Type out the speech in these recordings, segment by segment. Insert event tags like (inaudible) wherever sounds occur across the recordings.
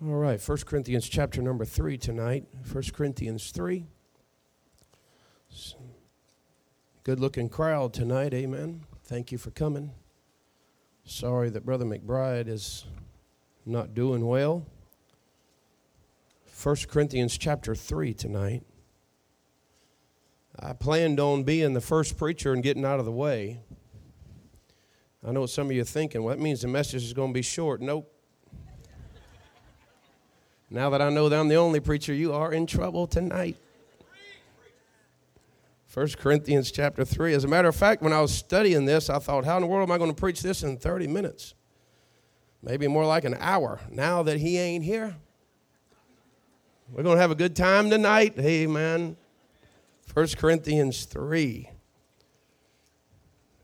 All right, 1 Corinthians chapter number 3 tonight. 1 Corinthians 3. Good looking crowd tonight, amen. Thank you for coming. Sorry that Brother McBride is not doing well. 1 Corinthians chapter 3 tonight. I planned on being the first preacher and getting out of the way. I know some of you are thinking. Well, that means the message is going to be short. Nope. Now that I know that I'm the only preacher, you are in trouble tonight. 1 Corinthians chapter 3. As a matter of fact, when I was studying this, I thought, how in the world am I going to preach this in 30 minutes? Maybe more like an hour. Now that he ain't here, we're going to have a good time tonight. Amen. 1 Corinthians 3.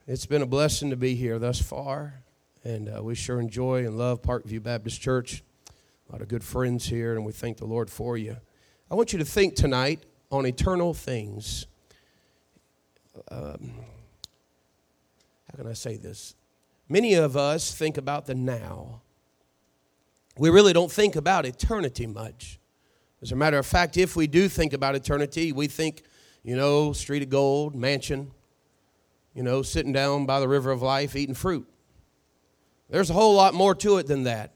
It's been a blessing to be here thus far, and uh, we sure enjoy and love Parkview Baptist Church. A lot of good friends here, and we thank the Lord for you. I want you to think tonight on eternal things. Um, how can I say this? Many of us think about the now. We really don't think about eternity much. As a matter of fact, if we do think about eternity, we think, you know, street of gold, mansion, you know, sitting down by the river of life eating fruit. There's a whole lot more to it than that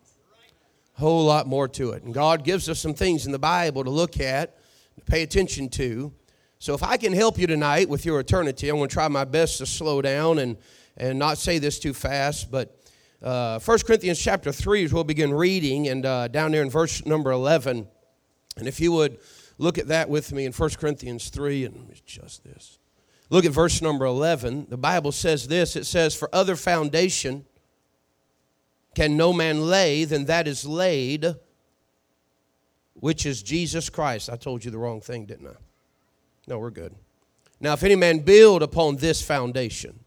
whole lot more to it. And God gives us some things in the Bible to look at, to pay attention to. So if I can help you tonight with your eternity, I'm going to try my best to slow down and, and not say this too fast. But uh, 1 Corinthians chapter 3 is we'll begin reading, and uh, down there in verse number 11. And if you would look at that with me in 1 Corinthians 3, and just this. Look at verse number 11. The Bible says this it says, For other foundation can no man lay than that is laid, which is Jesus Christ. I told you the wrong thing, didn't I? No, we're good. Now, if any man build upon this foundation,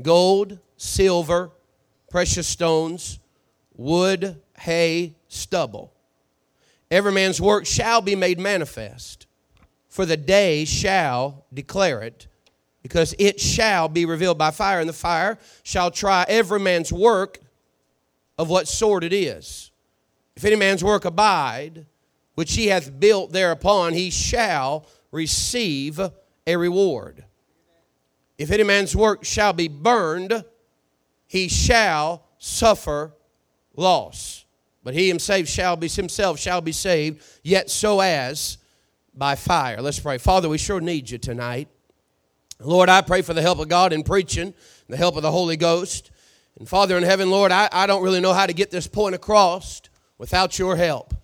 gold, silver, precious stones, wood, hay, stubble, every man's work shall be made manifest, for the day shall declare it, because it shall be revealed by fire, and the fire shall try every man's work of what sort it is. If any man's work abide, which he hath built thereupon, he shall receive a reward. If any man's work shall be burned, he shall suffer loss. But he himself shall be himself shall be saved, yet so as by fire. Let's pray. Father, we sure need you tonight. Lord, I pray for the help of God in preaching, the help of the Holy Ghost. And Father in heaven, Lord, I, I don't really know how to get this point across without your help.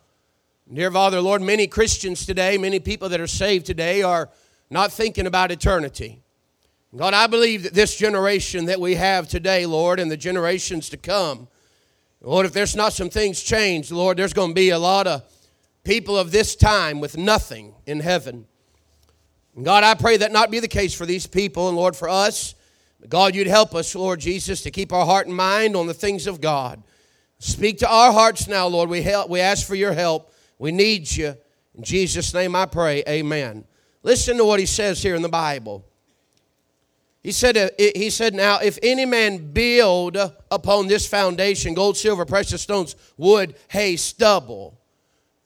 Dear Father, Lord, many Christians today, many people that are saved today are not thinking about eternity. God, I believe that this generation that we have today, Lord, and the generations to come, Lord, if there's not some things changed, Lord, there's going to be a lot of people of this time with nothing in heaven. And God, I pray that not be the case for these people, and Lord, for us. God, you'd help us, Lord Jesus, to keep our heart and mind on the things of God. Speak to our hearts now, Lord. We, help, we ask for your help. We need you. In Jesus' name I pray. Amen. Listen to what he says here in the Bible. He said, uh, he said, Now, if any man build upon this foundation gold, silver, precious stones, wood, hay, stubble,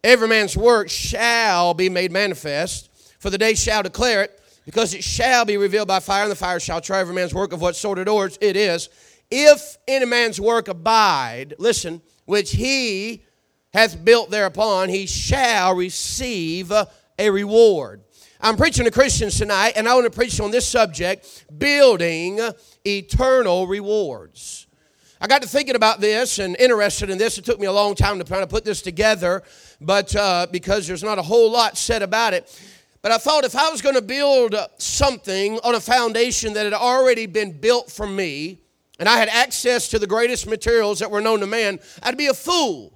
every man's work shall be made manifest, for the day shall declare it, because it shall be revealed by fire, and the fire shall try every man's work of what sort of it is. If any man's work abide, listen, which he hath built thereupon, he shall receive a reward. I'm preaching to Christians tonight, and I want to preach on this subject building eternal rewards. I got to thinking about this and interested in this. It took me a long time to kind of put this together, but uh, because there's not a whole lot said about it. But I thought if I was going to build something on a foundation that had already been built for me, and I had access to the greatest materials that were known to man, I'd be a fool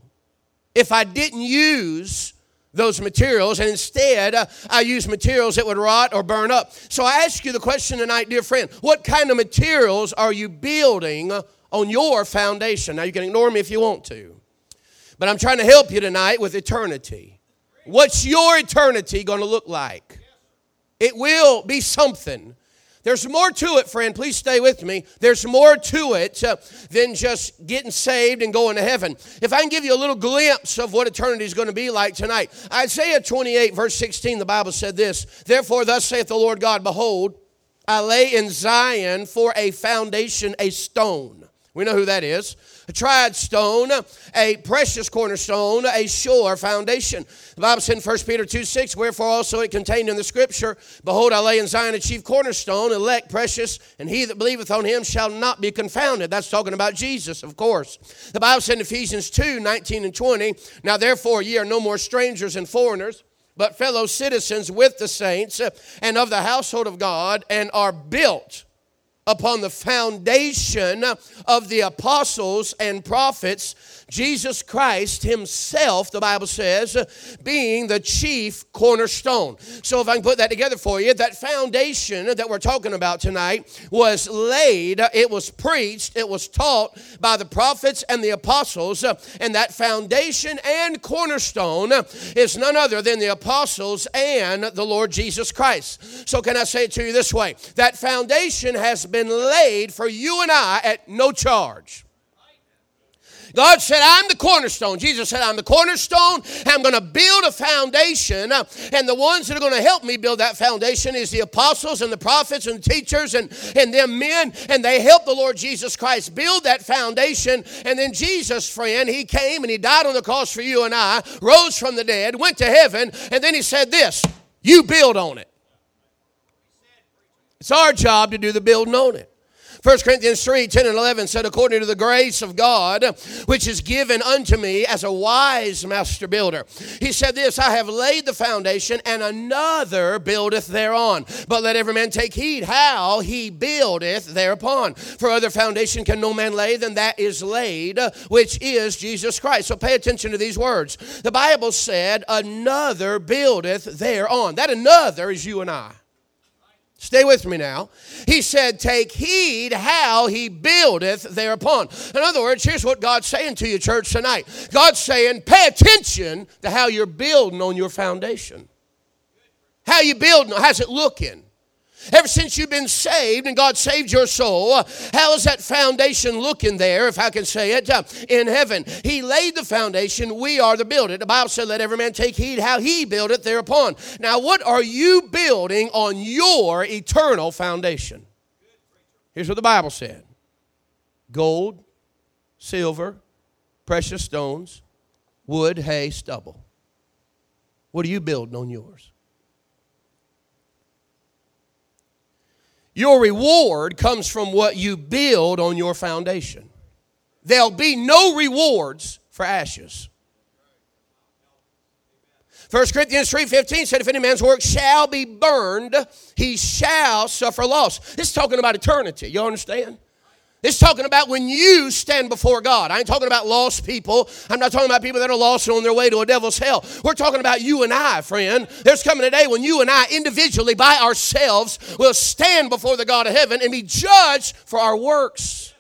if I didn't use those materials and instead uh, I use materials that would rot or burn up. So I ask you the question tonight, dear friend what kind of materials are you building on your foundation? Now you can ignore me if you want to, but I'm trying to help you tonight with eternity. What's your eternity going to look like? It will be something. There's more to it, friend. Please stay with me. There's more to it uh, than just getting saved and going to heaven. If I can give you a little glimpse of what eternity is going to be like tonight, Isaiah 28, verse 16, the Bible said this Therefore, thus saith the Lord God, Behold, I lay in Zion for a foundation a stone. We know who that is a tried stone, a precious cornerstone, a sure foundation. The Bible said in 1 Peter 2 6, Wherefore also it contained in the scripture, Behold, I lay in Zion a chief cornerstone, elect, precious, and he that believeth on him shall not be confounded. That's talking about Jesus, of course. The Bible said in Ephesians 2 19 and 20, Now therefore ye are no more strangers and foreigners but fellow citizens with the saints and of the household of God, and are built upon the foundation of the apostles and prophets, Jesus Christ Himself, the Bible says, being the chief cornerstone. So, if I can put that together for you, that foundation that we're talking about tonight was laid, it was preached, it was taught by the prophets and the apostles, and that foundation and cornerstone is none other than the apostles and the Lord Jesus Christ. So, can I say it to you this way? That foundation has been laid for you and I at no charge. God said, I'm the cornerstone. Jesus said, I'm the cornerstone. I'm going to build a foundation. Uh, and the ones that are going to help me build that foundation is the apostles and the prophets and the teachers and, and them men. And they helped the Lord Jesus Christ build that foundation. And then Jesus, friend, he came and he died on the cross for you and I, rose from the dead, went to heaven. And then he said this, you build on it. It's our job to do the building on it. 1 Corinthians 3 10 and 11 said, According to the grace of God, which is given unto me as a wise master builder. He said this I have laid the foundation, and another buildeth thereon. But let every man take heed how he buildeth thereupon. For other foundation can no man lay than that is laid, which is Jesus Christ. So pay attention to these words. The Bible said, Another buildeth thereon. That another is you and I. Stay with me now. He said, Take heed how he buildeth thereupon. In other words, here's what God's saying to you, church, tonight. God's saying, Pay attention to how you're building on your foundation. How you building, how's it looking? Ever since you've been saved and God saved your soul, how is that foundation looking there, if I can say it, uh, in heaven? He laid the foundation, we are the builder. The Bible said, Let every man take heed how he buildeth thereupon. Now, what are you building on your eternal foundation? Here's what the Bible said gold, silver, precious stones, wood, hay, stubble. What are you building on yours? Your reward comes from what you build on your foundation. There'll be no rewards for ashes. 1 Corinthians 3.15 said, if any man's work shall be burned, he shall suffer loss. This is talking about eternity. You understand? It's talking about when you stand before God. I ain't talking about lost people. I'm not talking about people that are lost and on their way to a devil's hell. We're talking about you and I, friend. There's coming a day when you and I individually, by ourselves, will stand before the God of heaven and be judged for our works.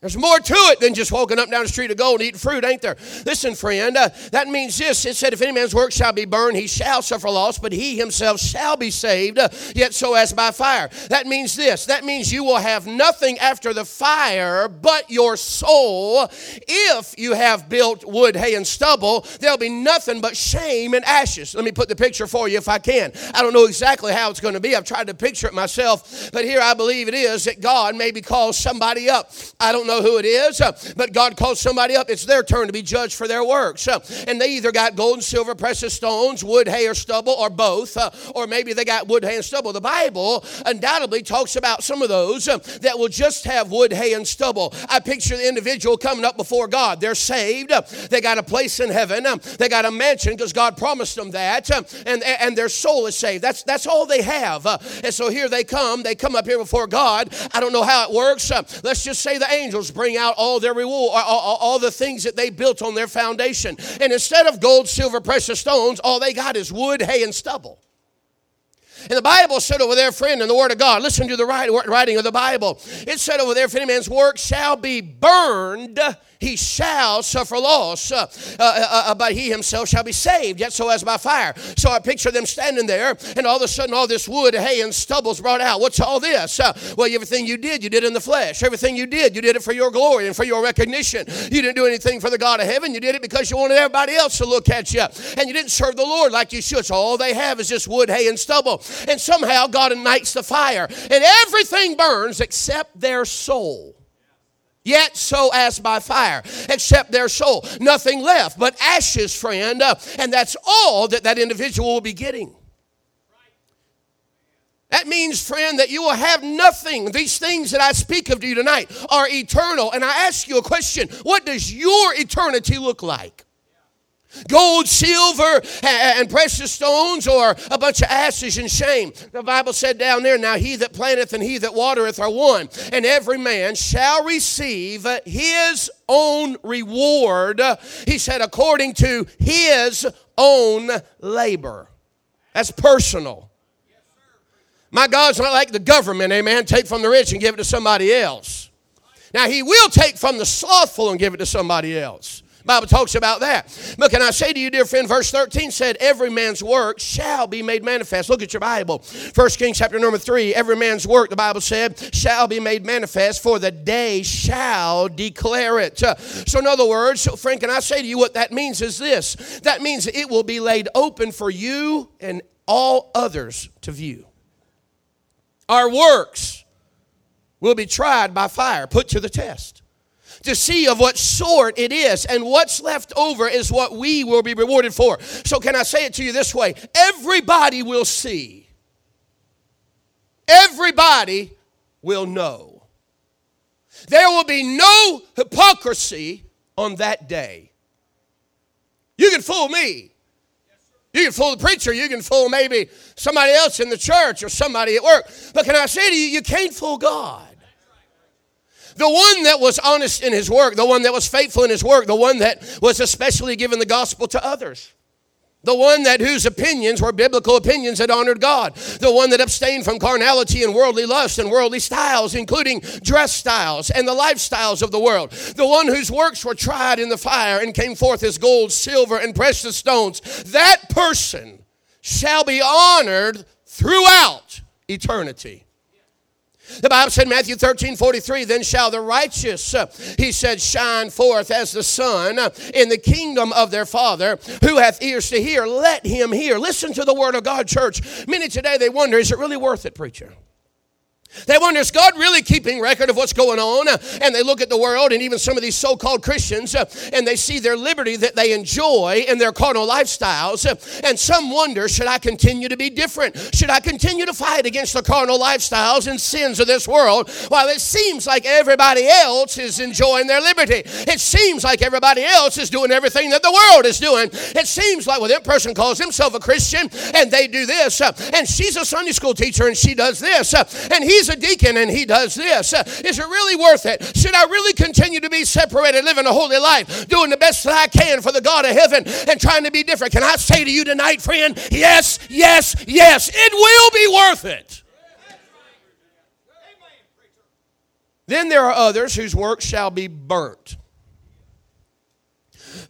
There's more to it than just walking up down the street of gold and eating fruit, ain't there? Listen, friend, uh, that means this. It said, if any man's work shall be burned, he shall suffer loss, but he himself shall be saved, uh, yet so as by fire. That means this. That means you will have nothing after the fire but your soul. If you have built wood, hay, and stubble, there'll be nothing but shame and ashes. Let me put the picture for you if I can. I don't know exactly how it's going to be. I've tried to picture it myself, but here I believe it is that God maybe calls somebody up. I don't know who it is, uh, but God calls somebody up. It's their turn to be judged for their works. Uh, and they either got gold and silver, precious stones, wood, hay, or stubble, or both, uh, or maybe they got wood, hay, and stubble. The Bible undoubtedly talks about some of those that will just have wood, hay, and stubble. I picture the individual coming up before God. They're saved, they got a place in heaven, they got a mansion because God promised them that, and, and their soul is saved. That's, that's all they have. And so here they come, they come up here before God. I don't know how it works. Let's just say the angels bring out all their reward, all, all, all the things that they built on their foundation. And instead of gold, silver, precious stones, all they got is wood, hay, and stubble. And the Bible said over there, friend, in the Word of God, listen to the writing of the Bible. It said over there, if any man's work shall be burned, he shall suffer loss, uh, uh, uh, uh, but he himself shall be saved, yet so as by fire. So I picture them standing there, and all of a sudden, all this wood, hay, and stubble's brought out. What's all this? Uh, well, everything you did, you did in the flesh. Everything you did, you did it for your glory and for your recognition. You didn't do anything for the God of heaven. You did it because you wanted everybody else to look at you, and you didn't serve the Lord like you should. So all they have is just wood, hay, and stubble. And somehow God ignites the fire, and everything burns except their soul. Yet so as by fire, except their soul. Nothing left but ashes, friend. Uh, and that's all that that individual will be getting. That means, friend, that you will have nothing. These things that I speak of to you tonight are eternal. And I ask you a question what does your eternity look like? Gold, silver, and precious stones, or a bunch of ashes and shame. The Bible said down there, Now he that planteth and he that watereth are one, and every man shall receive his own reward. He said, according to his own labor. That's personal. My God's not like the government, amen. Take from the rich and give it to somebody else. Now, He will take from the slothful and give it to somebody else. Bible talks about that. But can I say to you, dear friend, verse 13 said, Every man's work shall be made manifest. Look at your Bible. First Kings chapter number 3, every man's work, the Bible said, shall be made manifest, for the day shall declare it. So, in other words, so friend, can I say to you what that means is this? That means it will be laid open for you and all others to view. Our works will be tried by fire, put to the test to see of what sort it is, and what's left over is what we will be rewarded for. So, can I say it to you this way? Everybody will see, everybody will know. There will be no hypocrisy on that day. You can fool me. You can fool the preacher. You can fool maybe somebody else in the church or somebody at work. But can I say to you, you can't fool God. The one that was honest in his work, the one that was faithful in his work, the one that was especially given the gospel to others. The one that whose opinions were biblical opinions that honored God. The one that abstained from carnality and worldly lust and worldly styles, including dress styles and the lifestyles of the world. The one whose works were tried in the fire and came forth as gold, silver, and precious stones. That person shall be honored throughout eternity. The Bible said, Matthew 13, 43, then shall the righteous, uh, he said, shine forth as the sun in the kingdom of their Father. Who hath ears to hear, let him hear. Listen to the word of God, church. Many today, they wonder, is it really worth it, preacher? They wonder, is God really keeping record of what's going on? And they look at the world and even some of these so called Christians uh, and they see their liberty that they enjoy in their carnal lifestyles. And some wonder, should I continue to be different? Should I continue to fight against the carnal lifestyles and sins of this world while it seems like everybody else is enjoying their liberty? It seems like everybody else is doing everything that the world is doing. It seems like, well, that person calls himself a Christian and they do this, uh, and she's a Sunday school teacher and she does this, uh, and he he's a deacon and he does this. Uh, is it really worth it? Should I really continue to be separated, living a holy life, doing the best that I can for the God of heaven and trying to be different? Can I say to you tonight, friend, yes, yes, yes, it will be worth it. Then there are others whose works shall be burnt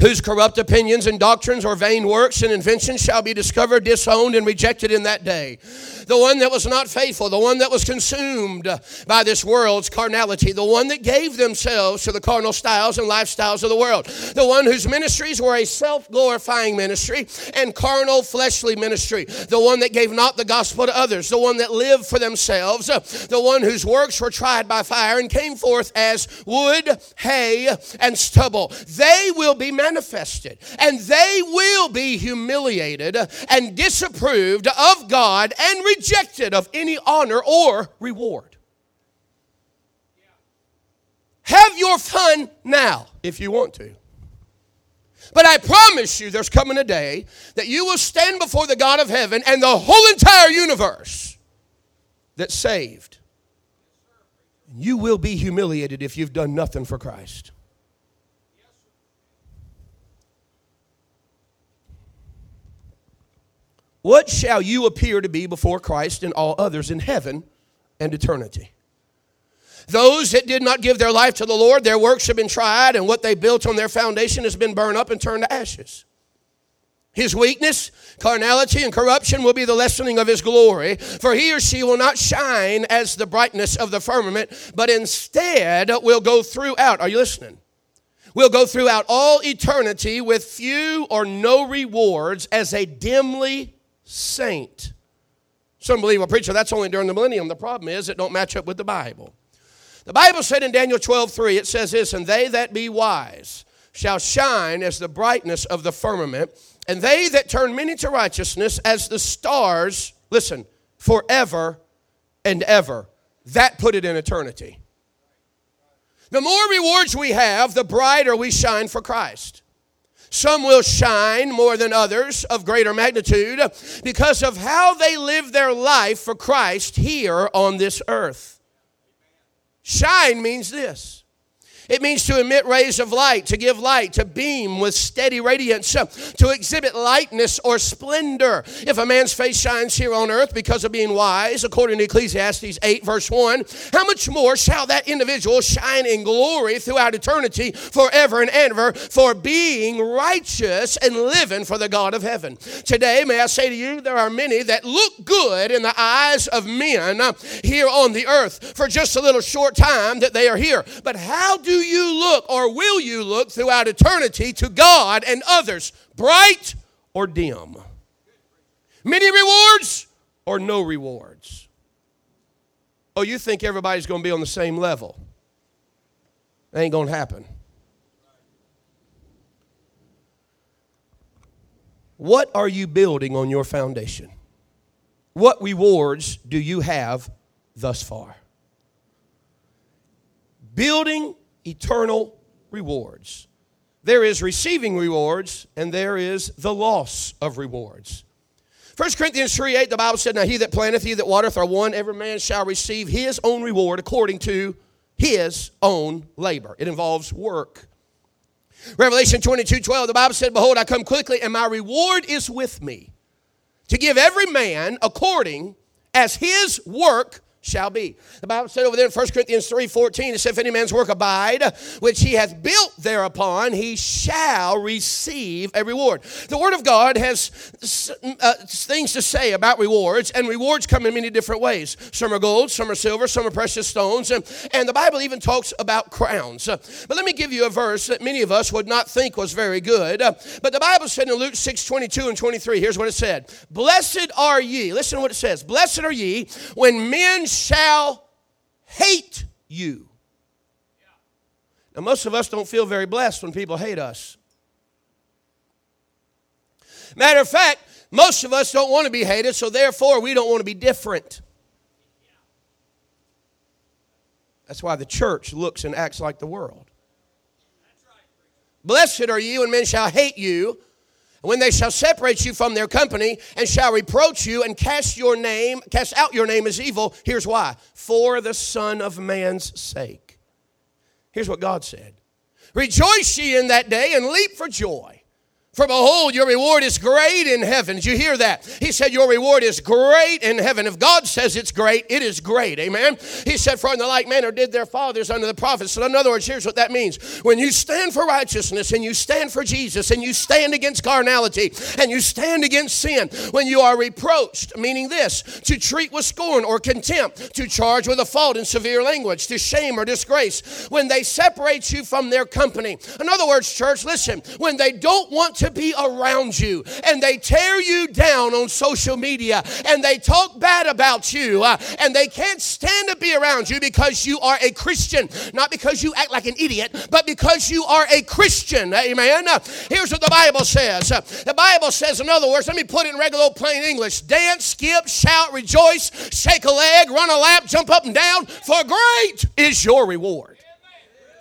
whose corrupt opinions and doctrines or vain works and inventions shall be discovered, disowned, and rejected in that day. The one that was not faithful, the one that was consumed by this world's carnality, the one that gave themselves to the carnal styles and lifestyles of the world, the one whose ministries were a self glorifying ministry and carnal, fleshly ministry, the one that gave not the gospel to others, the one that lived for themselves, the one whose works were tried by fire and came forth as wood, hay, and stubble. They will be manifested, and they will be humiliated and disapproved of God and rejected of any honor or reward. Have your fun now if you want to. But I promise you, there's coming a day that you will stand before the God of heaven and the whole entire universe that's saved. You will be humiliated if you've done nothing for Christ. What shall you appear to be before Christ and all others in heaven and eternity? Those that did not give their life to the Lord, their works have been tried, and what they built on their foundation has been burned up and turned to ashes. His weakness, carnality, and corruption will be the lessening of his glory, for he or she will not shine as the brightness of the firmament, but instead will go throughout. Are you listening? Will go throughout all eternity with few or no rewards as a dimly saint. Some believe, well, preacher, that's only during the millennium. The problem is it don't match up with the Bible. The Bible said in Daniel 12, 3, it says this, and they that be wise shall shine as the brightness of the firmament, and they that turn many to righteousness as the stars, listen, forever and ever. That put it in eternity. The more rewards we have, the brighter we shine for Christ. Some will shine more than others of greater magnitude because of how they live their life for Christ here on this earth. Shine means this it means to emit rays of light, to give light, to beam with steady radiance, uh, to exhibit lightness or splendor. If a man's face shines here on earth because of being wise, according to Ecclesiastes 8, verse 1, how much more shall that individual shine in glory throughout eternity, forever and ever, for being righteous and living for the God of heaven? Today, may I say to you, there are many that look good in the eyes of men uh, here on the earth for just a little short time that they are here. But how do you look or will you look throughout eternity to God and others, bright or dim? Many rewards or no rewards? Oh, you think everybody's going to be on the same level? That ain't going to happen. What are you building on your foundation? What rewards do you have thus far? Building eternal rewards. There is receiving rewards, and there is the loss of rewards. 1 Corinthians 3 8, the Bible said, Now he that planteth, he that watereth are one, every man shall receive his own reward according to his own labor. It involves work. Revelation 22 12, the Bible said, Behold, I come quickly, and my reward is with me to give every man according as his work shall be. The Bible said over there in 1 Corinthians 3 14, it said, If any man's work abide, which he hath built thereupon, he shall receive a reward. The Word of God has uh, things to say about rewards, and rewards come in many different ways. Some are gold, some are silver, some are precious stones, and, and the Bible even talks about crowns. Uh, but let me give you a verse that many of us would not think was very good. Uh, but the Bible said in Luke 6 22 and 23, here's what it said Blessed are ye, listen to what it says, Blessed are ye when men shall hate you. Now, most of us don't feel very blessed when people hate us. Matter of fact, most of us don't want to be hated, so therefore we don't want to be different. That's why the church looks and acts like the world. Blessed are you, and men shall hate you when they shall separate you from their company and shall reproach you and cast your name, cast out your name as evil, here's why for the Son of Man's sake. Here's what God said Rejoice ye in that day and leap for joy. For behold, your reward is great in heaven. Did you hear that? He said, Your reward is great in heaven. If God says it's great, it is great. Amen. He said, For in the like manner did their fathers under the prophets. So, in other words, here's what that means. When you stand for righteousness and you stand for Jesus and you stand against carnality and you stand against sin, when you are reproached, meaning this, to treat with scorn or contempt, to charge with a fault in severe language, to shame or disgrace, when they separate you from their company. In other words, church, listen, when they don't want to be around you and they tear you down on social media and they talk bad about you uh, and they can't stand to be around you because you are a Christian, not because you act like an idiot, but because you are a Christian. Amen. Uh, here's what the Bible says. Uh, the Bible says, in other words, let me put it in regular old plain English dance, skip, shout, rejoice, shake a leg, run a lap, jump up and down, for great is your reward.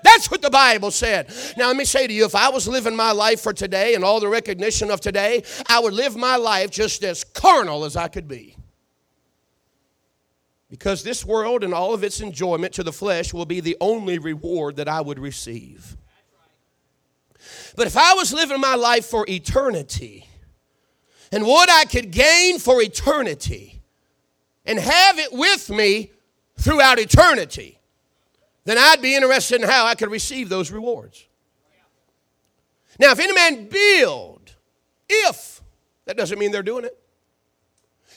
That's what the Bible said. Now, let me say to you if I was living my life for today and all the recognition of today, I would live my life just as carnal as I could be. Because this world and all of its enjoyment to the flesh will be the only reward that I would receive. But if I was living my life for eternity and what I could gain for eternity and have it with me throughout eternity, then I'd be interested in how I could receive those rewards. Now, if any man build, if, that doesn't mean they're doing it.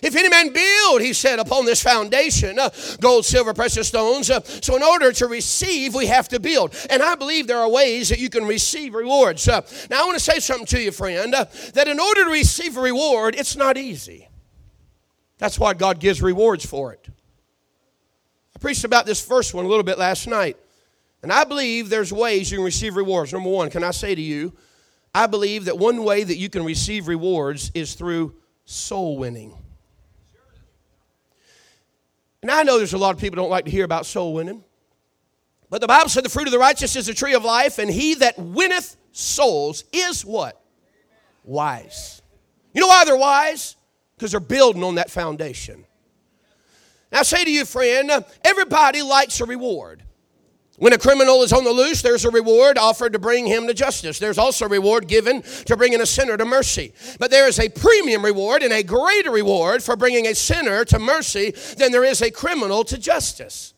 If any man build, he said, upon this foundation, uh, gold, silver, precious stones. Uh, so, in order to receive, we have to build. And I believe there are ways that you can receive rewards. Uh, now, I want to say something to you, friend, uh, that in order to receive a reward, it's not easy. That's why God gives rewards for it. Preached about this first one a little bit last night. And I believe there's ways you can receive rewards. Number one, can I say to you, I believe that one way that you can receive rewards is through soul winning. And I know there's a lot of people don't like to hear about soul winning. But the Bible said the fruit of the righteous is the tree of life, and he that winneth souls is what? Wise. You know why they're wise? Because they're building on that foundation. Now, I say to you, friend, everybody likes a reward. When a criminal is on the loose, there's a reward offered to bring him to justice. There's also a reward given to bringing a sinner to mercy. But there is a premium reward and a greater reward for bringing a sinner to mercy than there is a criminal to justice.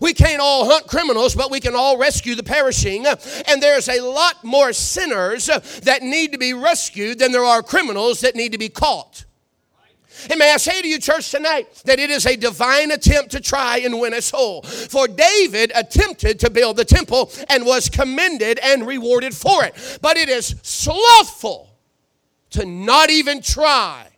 We can't all hunt criminals, but we can all rescue the perishing. And there's a lot more sinners that need to be rescued than there are criminals that need to be caught. And may I say to you, church, tonight, that it is a divine attempt to try and win a soul. For David attempted to build the temple and was commended and rewarded for it. But it is slothful to not even try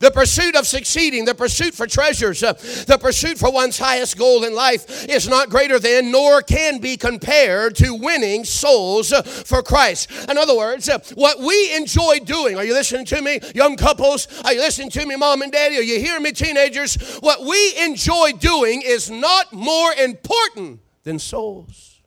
the pursuit of succeeding, the pursuit for treasures, uh, the pursuit for one's highest goal in life is not greater than nor can be compared to winning souls uh, for Christ. In other words, uh, what we enjoy doing, are you listening to me, young couples? Are you listening to me, mom and daddy? Are you hearing me, teenagers? What we enjoy doing is not more important than souls.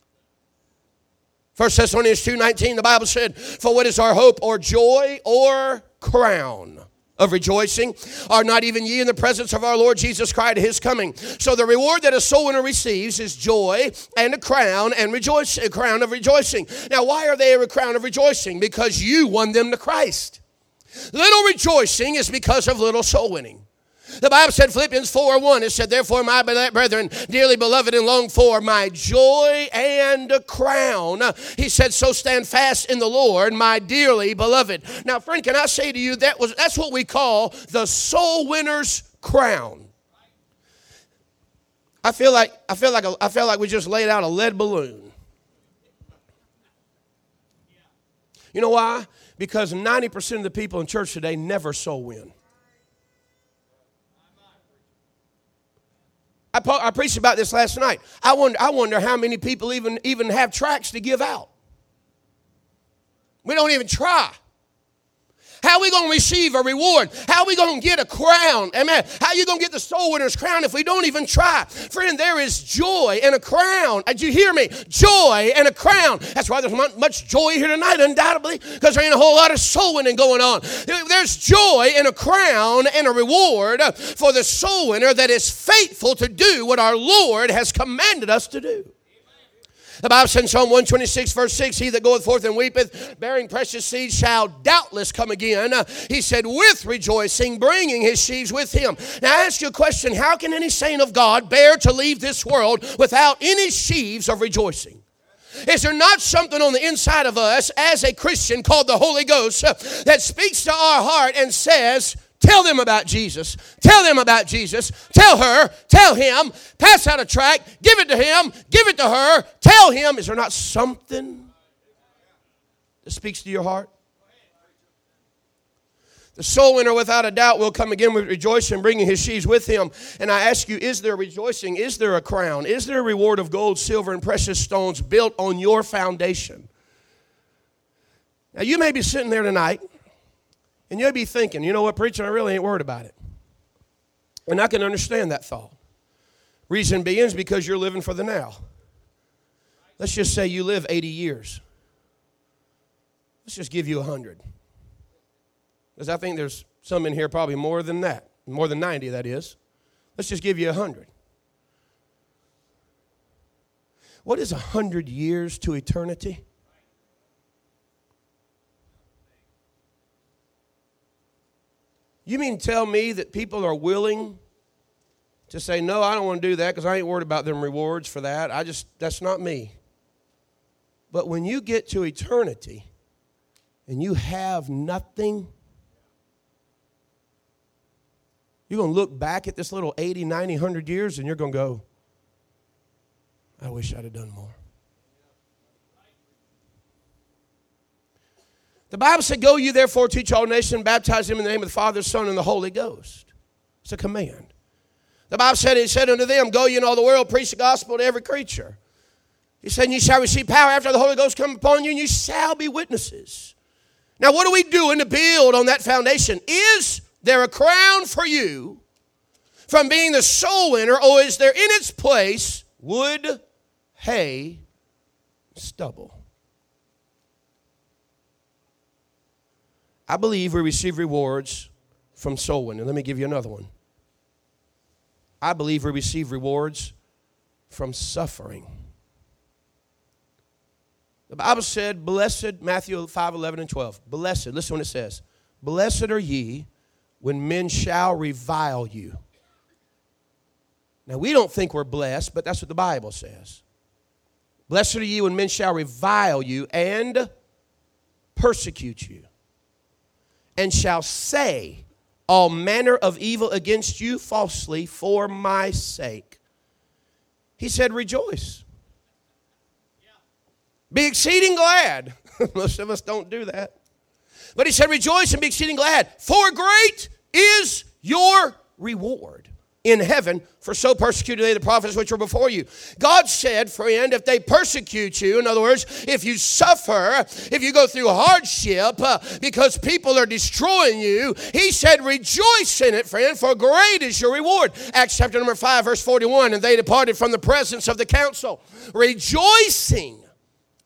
1 Thessalonians 2:19 the Bible said, "For what is our hope or joy or crown?" Of rejoicing? Are not even ye in the presence of our Lord Jesus Christ at his coming? So the reward that a soul winner receives is joy and a crown and rejoice, a crown of rejoicing. Now, why are they a crown of rejoicing? Because you won them to Christ. Little rejoicing is because of little soul winning. The Bible said, Philippians 4 1, it said, Therefore, my brethren, dearly beloved and longed for, my joy and crown. He said, So stand fast in the Lord, my dearly beloved. Now, friend, can I say to you, that was that's what we call the soul winner's crown. I feel like I feel like a, I feel like we just laid out a lead balloon. You know why? Because 90% of the people in church today never soul win. I, I preached about this last night. I wonder, I wonder how many people even, even have tracts to give out. We don't even try. How are we going to receive a reward? How are we going to get a crown? Amen. How you going to get the soul winner's crown if we don't even try? Friend, there is joy and a crown. Did you hear me? Joy and a crown. That's why there's not much joy here tonight, undoubtedly, because there ain't a whole lot of soul winning going on. There's joy and a crown and a reward for the soul winner that is faithful to do what our Lord has commanded us to do. The Bible says in Psalm 126, verse 6, He that goeth forth and weepeth, bearing precious seed, shall doubtless come again. Uh, he said, with rejoicing, bringing his sheaves with him. Now, I ask you a question How can any saint of God bear to leave this world without any sheaves of rejoicing? Is there not something on the inside of us as a Christian called the Holy Ghost uh, that speaks to our heart and says, Tell them about Jesus. Tell them about Jesus. Tell her. Tell him. Pass out a tract. Give it to him. Give it to her. Tell him. Is there not something that speaks to your heart? The soul winner, without a doubt, will come again with rejoicing, bringing his sheaves with him. And I ask you, is there rejoicing? Is there a crown? Is there a reward of gold, silver, and precious stones built on your foundation? Now, you may be sitting there tonight and you'll be thinking, you know what, preacher, I really ain't worried about it. And I can understand that thought. Reason being is because you're living for the now. Let's just say you live 80 years. Let's just give you 100. Because I think there's some in here probably more than that, more than 90, that is. Let's just give you 100. What is 100 years to eternity? You mean tell me that people are willing to say, no, I don't want to do that because I ain't worried about them rewards for that. I just, that's not me. But when you get to eternity and you have nothing, you're going to look back at this little 80, 90, 100 years and you're going to go, I wish I'd have done more. The Bible said, Go you therefore teach all nations, baptize them in the name of the Father, Son, and the Holy Ghost. It's a command. The Bible said, It said unto them, Go ye in all the world, preach the gospel to every creature. He said, You shall receive power after the Holy Ghost come upon you, and you shall be witnesses. Now, what are we doing to build on that foundation? Is there a crown for you from being the soul winner, or is there in its place wood, hay, stubble? I believe we receive rewards from soul winning. Let me give you another one. I believe we receive rewards from suffering. The Bible said, Blessed, Matthew 5 11 and 12. Blessed, listen when it says, Blessed are ye when men shall revile you. Now, we don't think we're blessed, but that's what the Bible says. Blessed are ye when men shall revile you and persecute you and shall say all manner of evil against you falsely for my sake. He said, Rejoice. Be exceeding glad. (laughs) Most of us don't do that. But he said, Rejoice and be exceeding glad, for great is your reward in heaven, for so persecuted they the prophets which were before you. God said, friend, if they persecute you, in other words, if you suffer, if you go through hardship uh, because people are destroying you, He said, rejoice in it, friend, for great is your reward. Acts chapter number 5, verse 41, and they departed from the presence of the council, rejoicing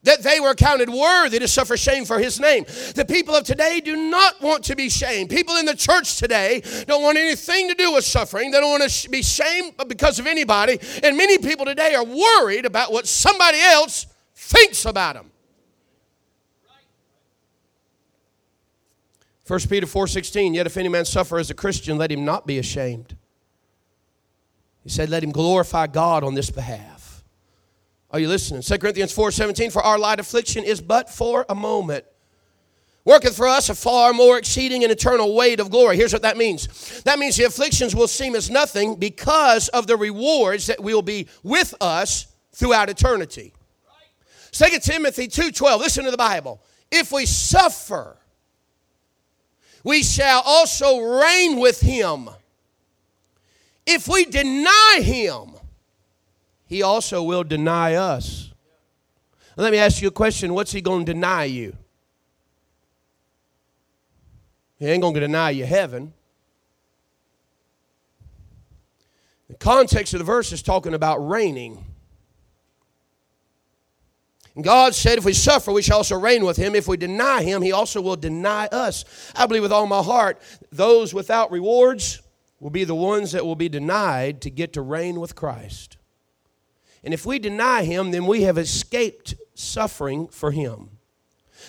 that they were counted worthy to suffer shame for his name. The people of today do not want to be shamed. People in the church today don't want anything to do with suffering. They don't want to be shamed because of anybody. And many people today are worried about what somebody else thinks about them. 1 Peter 4:16 Yet if any man suffer as a Christian let him not be ashamed. He said let him glorify God on this behalf. Are you listening? 2 Corinthians 4 17, for our light affliction is but for a moment. Worketh for us a far more exceeding and eternal weight of glory. Here's what that means. That means the afflictions will seem as nothing because of the rewards that will be with us throughout eternity. 2 Timothy 2:12. Listen to the Bible. If we suffer, we shall also reign with him. If we deny him, he also will deny us. Let me ask you a question what's he going to deny you? He ain't going to deny you heaven. The context of the verse is talking about reigning. God said, if we suffer, we shall also reign with him. If we deny him, he also will deny us. I believe with all my heart, those without rewards will be the ones that will be denied to get to reign with Christ. And if we deny him, then we have escaped suffering for him.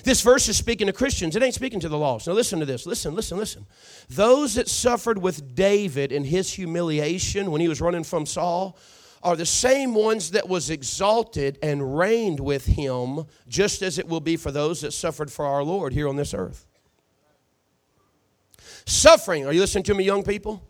This verse is speaking to Christians. It ain't speaking to the lost. Now, listen to this. Listen, listen, listen. Those that suffered with David in his humiliation when he was running from Saul are the same ones that was exalted and reigned with him, just as it will be for those that suffered for our Lord here on this earth. Suffering, are you listening to me, young people?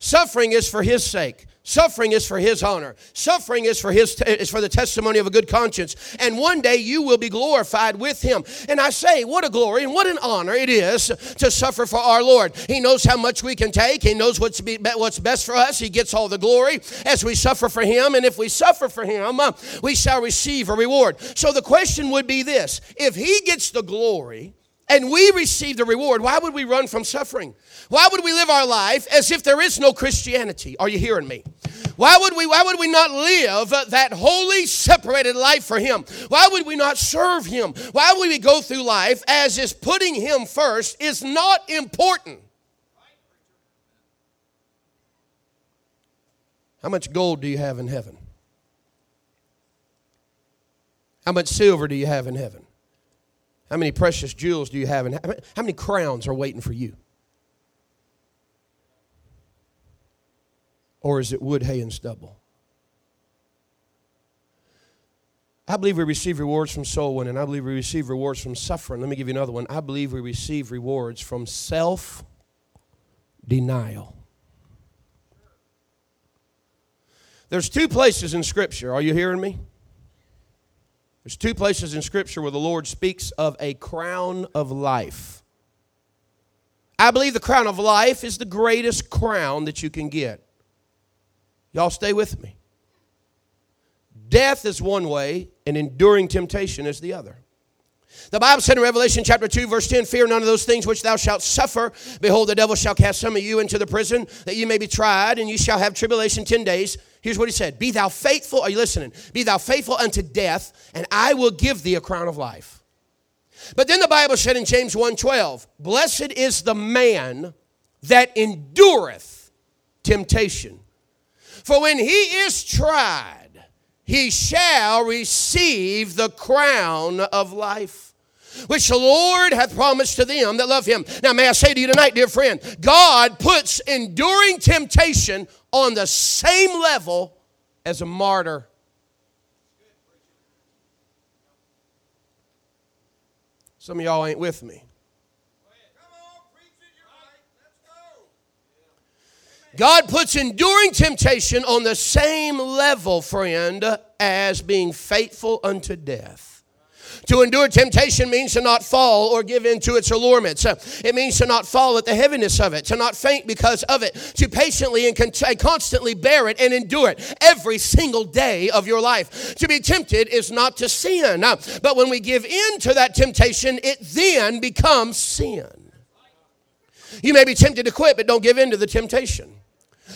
Suffering is for his sake. Suffering is for his honor. Suffering is for his is for the testimony of a good conscience. And one day you will be glorified with him. And I say, what a glory and what an honor it is to suffer for our Lord. He knows how much we can take. He knows what's be, what's best for us. He gets all the glory as we suffer for him. And if we suffer for him, uh, we shall receive a reward. So the question would be this: If he gets the glory, and we receive the reward, why would we run from suffering? Why would we live our life as if there is no Christianity? Are you hearing me? Why would we why would we not live that holy separated life for him? Why would we not serve him? Why would we go through life as if putting him first is not important? How much gold do you have in heaven? How much silver do you have in heaven? How many precious jewels do you have? And how many crowns are waiting for you? or is it wood, hay, and stubble? I believe we receive rewards from soul winning. I believe we receive rewards from suffering. Let me give you another one. I believe we receive rewards from self denial. There's two places in Scripture. Are you hearing me? There's two places in Scripture where the Lord speaks of a crown of life. I believe the crown of life is the greatest crown that you can get. Y'all stay with me. Death is one way, and enduring temptation is the other. The Bible said in Revelation chapter 2, verse 10 Fear none of those things which thou shalt suffer. Behold, the devil shall cast some of you into the prison, that ye may be tried, and ye shall have tribulation 10 days. Here's what he said Be thou faithful, are you listening? Be thou faithful unto death, and I will give thee a crown of life. But then the Bible said in James 1 12, Blessed is the man that endureth temptation. For when he is tried, he shall receive the crown of life which the Lord hath promised to them that love him. Now, may I say to you tonight, dear friend, God puts enduring temptation on the same level as a martyr. Some of y'all ain't with me. God puts enduring temptation on the same level, friend, as being faithful unto death. To endure temptation means to not fall or give in to its allurements. It means to not fall at the heaviness of it, to not faint because of it, to patiently and constantly bear it and endure it every single day of your life. To be tempted is not to sin, but when we give in to that temptation, it then becomes sin. You may be tempted to quit, but don't give in to the temptation.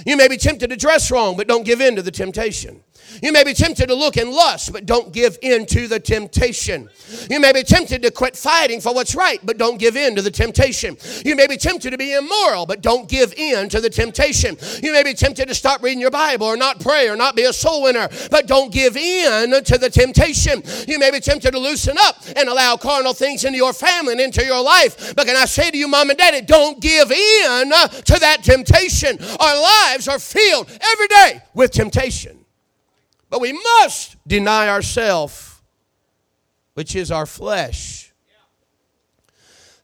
You may be tempted to dress wrong, but don't give in to the temptation. You may be tempted to look and lust, but don't give in to the temptation. You may be tempted to quit fighting for what's right, but don't give in to the temptation. You may be tempted to be immoral, but don't give in to the temptation. You may be tempted to stop reading your Bible or not pray or not be a soul winner, but don't give in to the temptation. You may be tempted to loosen up and allow carnal things into your family and into your life. But can I say to you, mom and daddy, don't give in to that temptation. Our lives are filled every day with temptation. But we must deny ourselves, which is our flesh.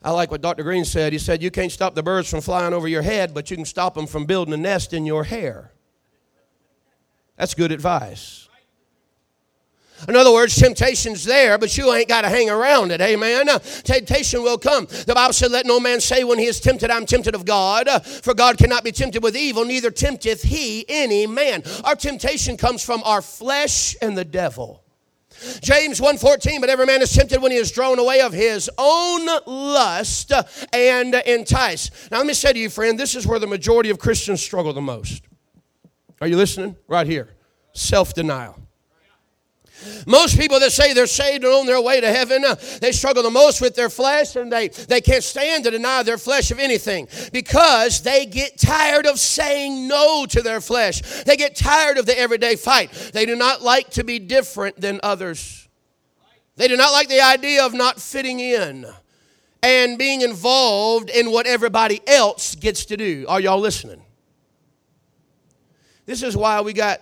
I like what Dr. Green said. He said, You can't stop the birds from flying over your head, but you can stop them from building a nest in your hair. That's good advice. In other words, temptation's there, but you ain't got to hang around it. Amen. Temptation will come. The Bible said, Let no man say when he is tempted, I'm tempted of God. For God cannot be tempted with evil, neither tempteth he any man. Our temptation comes from our flesh and the devil. James 1:14 but every man is tempted when he is drawn away of his own lust and enticed. Now let me say to you friend, this is where the majority of Christians struggle the most. Are you listening? Right here. Self-denial. Most people that say they're saved and on their way to heaven, uh, they struggle the most with their flesh and they, they can't stand to deny their flesh of anything because they get tired of saying no to their flesh. They get tired of the everyday fight. They do not like to be different than others. They do not like the idea of not fitting in and being involved in what everybody else gets to do. Are y'all listening? This is why we got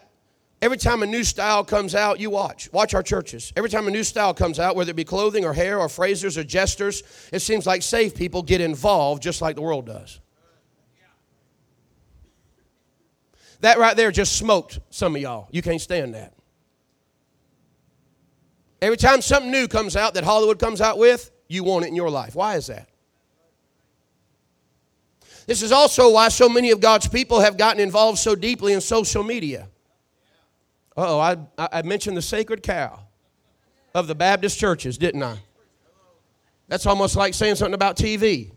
Every time a new style comes out, you watch. Watch our churches. Every time a new style comes out, whether it be clothing or hair or phrasers or gestures, it seems like saved people get involved just like the world does. That right there just smoked some of y'all. You can't stand that. Every time something new comes out that Hollywood comes out with, you want it in your life. Why is that? This is also why so many of God's people have gotten involved so deeply in social media oh, I, I mentioned the sacred cow of the Baptist churches, didn't I? That's almost like saying something about TV.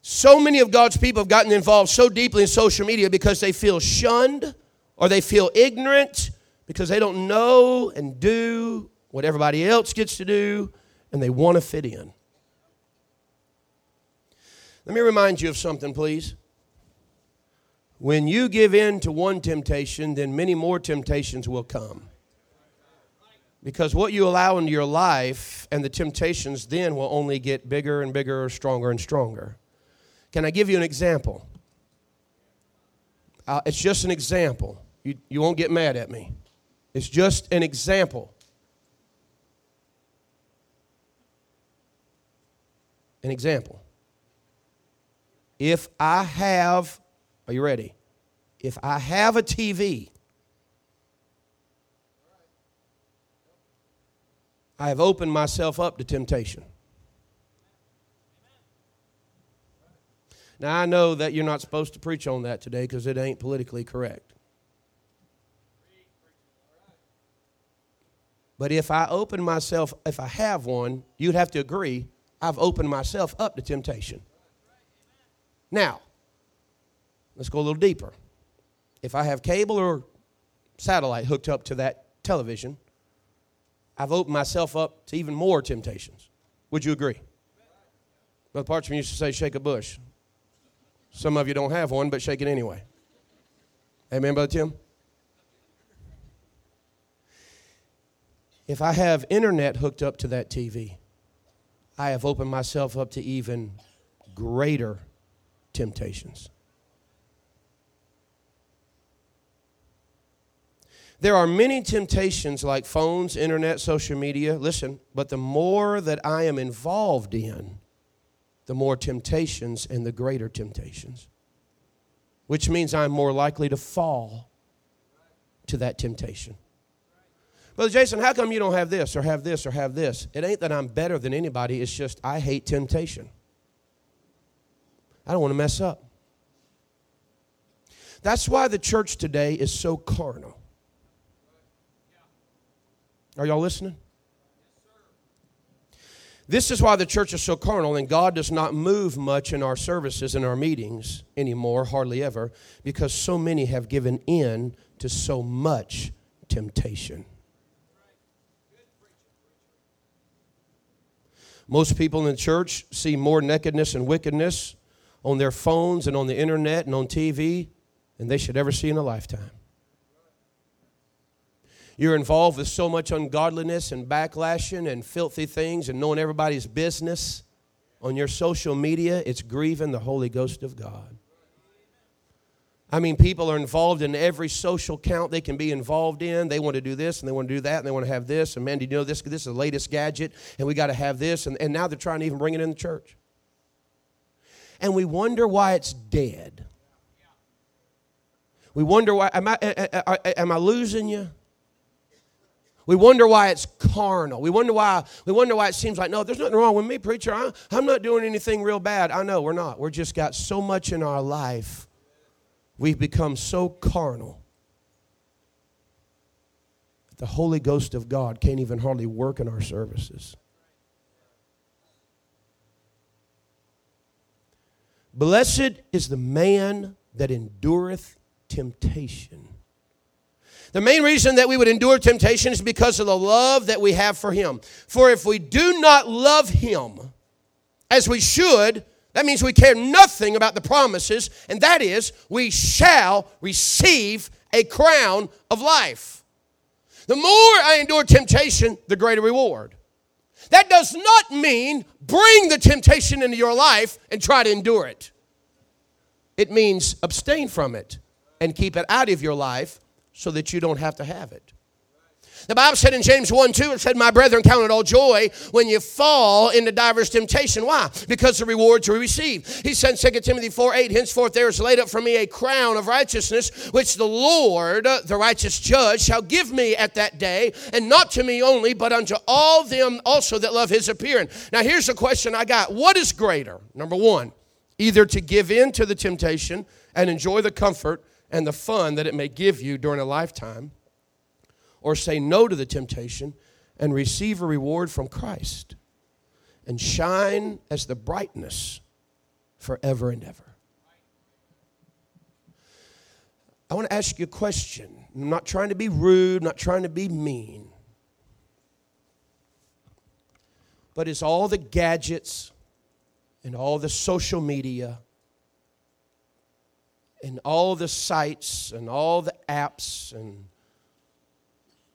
So many of God's people have gotten involved so deeply in social media because they feel shunned or they feel ignorant because they don't know and do what everybody else gets to do and they want to fit in. Let me remind you of something, please. When you give in to one temptation, then many more temptations will come. Because what you allow into your life and the temptations then will only get bigger and bigger, stronger and stronger. Can I give you an example? Uh, it's just an example. You, you won't get mad at me. It's just an example. An example. If I have, are you ready? If I have a TV, I have opened myself up to temptation. Now, I know that you're not supposed to preach on that today because it ain't politically correct. But if I open myself, if I have one, you'd have to agree, I've opened myself up to temptation. Now, let's go a little deeper. If I have cable or satellite hooked up to that television, I've opened myself up to even more temptations. Would you agree? Brother Parchman used to say, shake a bush. Some of you don't have one, but shake it anyway. Amen, Brother Tim? If I have internet hooked up to that TV, I have opened myself up to even greater temptations. There are many temptations like phones, internet, social media. Listen, but the more that I am involved in, the more temptations and the greater temptations, which means I'm more likely to fall to that temptation. Brother Jason, how come you don't have this or have this or have this? It ain't that I'm better than anybody, it's just I hate temptation. I don't want to mess up. That's why the church today is so carnal. Are y'all listening? This is why the church is so carnal, and God does not move much in our services and our meetings anymore, hardly ever, because so many have given in to so much temptation. Most people in the church see more nakedness and wickedness on their phones and on the internet and on TV than they should ever see in a lifetime. You're involved with so much ungodliness and backlashing and filthy things and knowing everybody's business on your social media, it's grieving the Holy Ghost of God. I mean, people are involved in every social count they can be involved in. They want to do this and they want to do that and they want to have this. And man, do you know this? This is the latest gadget and we got to have this. And, and now they're trying to even bring it in the church. And we wonder why it's dead. We wonder why, am I, am I losing you? We wonder why it's carnal. We wonder why we wonder why it seems like no, there's nothing wrong with me, preacher. I, I'm not doing anything real bad. I know we're not. We're just got so much in our life. We've become so carnal. The Holy Ghost of God can't even hardly work in our services. Blessed is the man that endureth temptation the main reason that we would endure temptation is because of the love that we have for Him. For if we do not love Him as we should, that means we care nothing about the promises, and that is, we shall receive a crown of life. The more I endure temptation, the greater reward. That does not mean bring the temptation into your life and try to endure it. It means abstain from it and keep it out of your life so that you don't have to have it. The Bible said in James 1 2, it said, My brethren, count it all joy when you fall into diverse temptation. Why? Because the rewards we receive. He said in 2 Timothy 4 8, Henceforth there is laid up for me a crown of righteousness, which the Lord, the righteous judge, shall give me at that day, and not to me only, but unto all them also that love his appearing. Now here's the question I got What is greater? Number one, either to give in to the temptation and enjoy the comfort and the fun that it may give you during a lifetime, or say no to the temptation and receive a reward from Christ and shine as the brightness forever and ever. I want to ask you a question. I'm not trying to be rude, not trying to be mean. But is all the gadgets and all the social media and all the sites and all the apps and